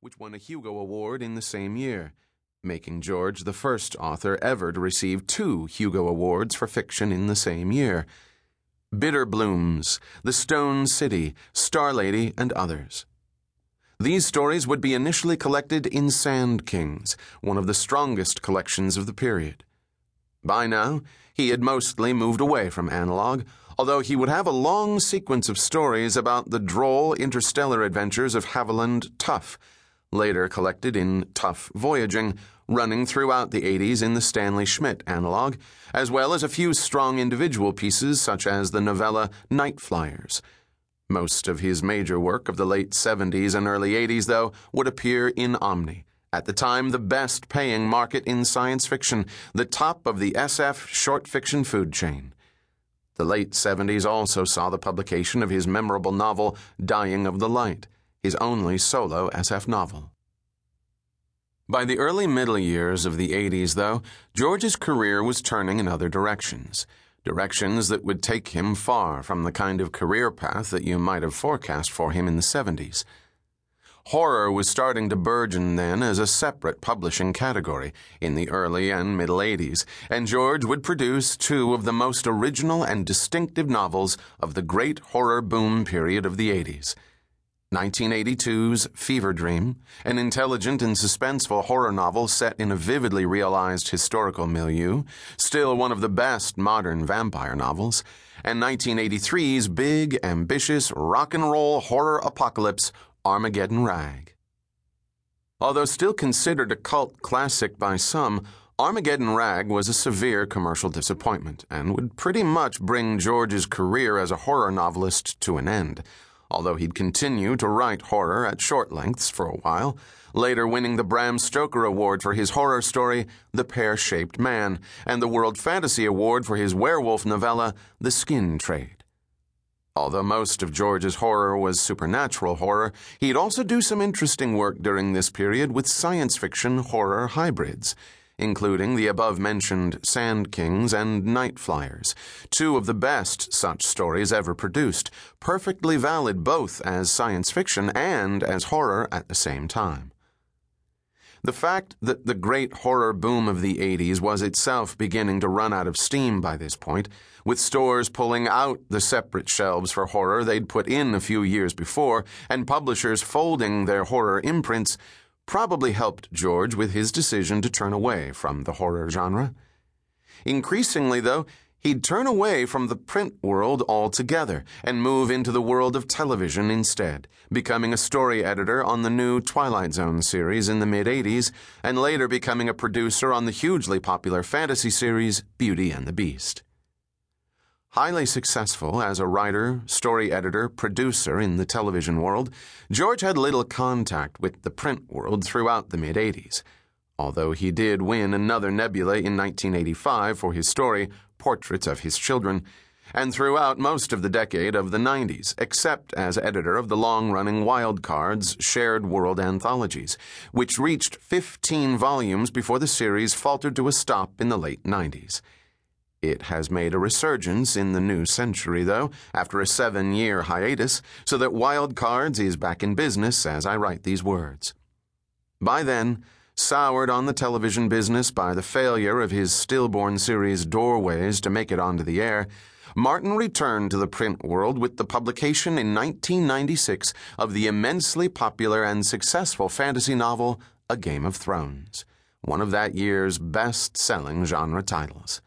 which won a Hugo Award in the same year, making George the first author ever to receive two Hugo Awards for fiction in the same year. Bitter Blooms, The Stone City, Star Lady, and others. These stories would be initially collected in Sand Kings, one of the strongest collections of the period. By now, he had mostly moved away from analog, although he would have a long sequence of stories about the droll interstellar adventures of Haviland Tuf, later collected in Tuf Voyaging, running throughout the 80s in the Stanley Schmidt analog, as well as a few strong individual pieces such as the novella Night Flyers. Most of his major work of the late 70s and early 80s, though, would appear in Omni, at the time the best paying market in science fiction, the top of the SF short fiction food chain. The late 70s also saw the publication of his memorable novel Dying of the Light, his only solo SF novel. By the early middle years of the 80s, though, George's career was turning in other directions directions that would take him far from the kind of career path that you might have forecast for him in the 70s. Horror was starting to burgeon then as a separate publishing category in the early and middle 80s, and George would produce two of the most original and distinctive novels of the great horror boom period of the 80s. 1982's Fevre Dream, an intelligent and suspenseful horror novel set in a vividly realized historical milieu, still one of the best modern vampire novels, and 1983's big, ambitious rock and roll horror apocalypse, Armageddon Rag. Although still considered a cult classic by some, Armageddon Rag was a severe commercial disappointment and would pretty much bring George's career as a horror novelist to an end although he'd continue to write horror at short lengths for a while, later winning the Bram Stoker Award for his horror story, The Pear Shaped Man, and the World Fantasy Award for his werewolf novella, The Skin Trade. Although most of George's horror was supernatural horror, he'd also do some interesting work during this period with science fiction horror hybrids including the above mentioned Sand Kings and Night Flyers, two of the best such stories ever produced, perfectly valid both as science fiction and as horror at the same time. The fact that the great horror boom of the 80s was itself beginning to run out of steam by this point, with stores pulling out the separate shelves for horror they'd put in a few years before, and publishers folding their horror imprints, probably helped George with his decision to turn away from the horror genre. Increasingly, though, he'd turn away from the print world altogether and move into the world of television instead, becoming a story editor on the new Twilight Zone series in the mid 80s, and later becoming a producer on the hugely popular fantasy series Beauty and the Beast. Highly successful as a writer, story editor, producer in the television world, George had little contact with the print world throughout the mid 80s. Although he did win another Nebula in 1985 for his story, Portraits of His Children, and throughout most of the decade of the 90s, except as editor of the long running Wild Cards Shared World anthologies, which reached 15 volumes before the series faltered to a stop in the late 90s. It has made a resurgence in the new century, though, after a seven year hiatus, so that Wildcards is back in business as I write these words. By then, soured on the television business by the failure of his stillborn series Doorways to make it onto the air, Martin returned to the print world with the publication in 1996 of the immensely popular and successful fantasy novel A Game of Thrones, one of that year's best selling genre titles.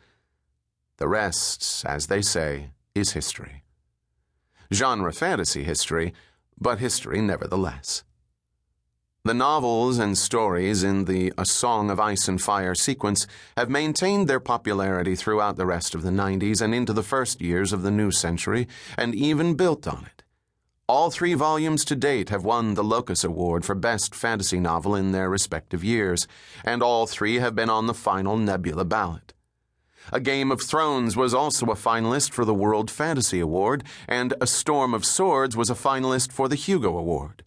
The rest, as they say, is history. Genre fantasy history, but history nevertheless. The novels and stories in the A Song of Ice and Fire sequence have maintained their popularity throughout the rest of the 90s and into the first years of the new century, and even built on it. All three volumes to date have won the Locus Award for Best Fantasy Novel in their respective years, and all three have been on the final Nebula ballot. A Game of Thrones was also a finalist for the World Fantasy Award, and A Storm of Swords was a finalist for the Hugo Award.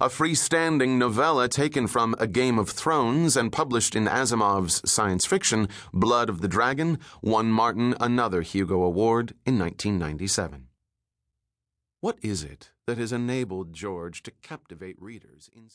A freestanding novella taken from A Game of Thrones and published in Asimov's science fiction, Blood of the Dragon, won Martin another Hugo Award in 1997. What is it that has enabled George to captivate readers in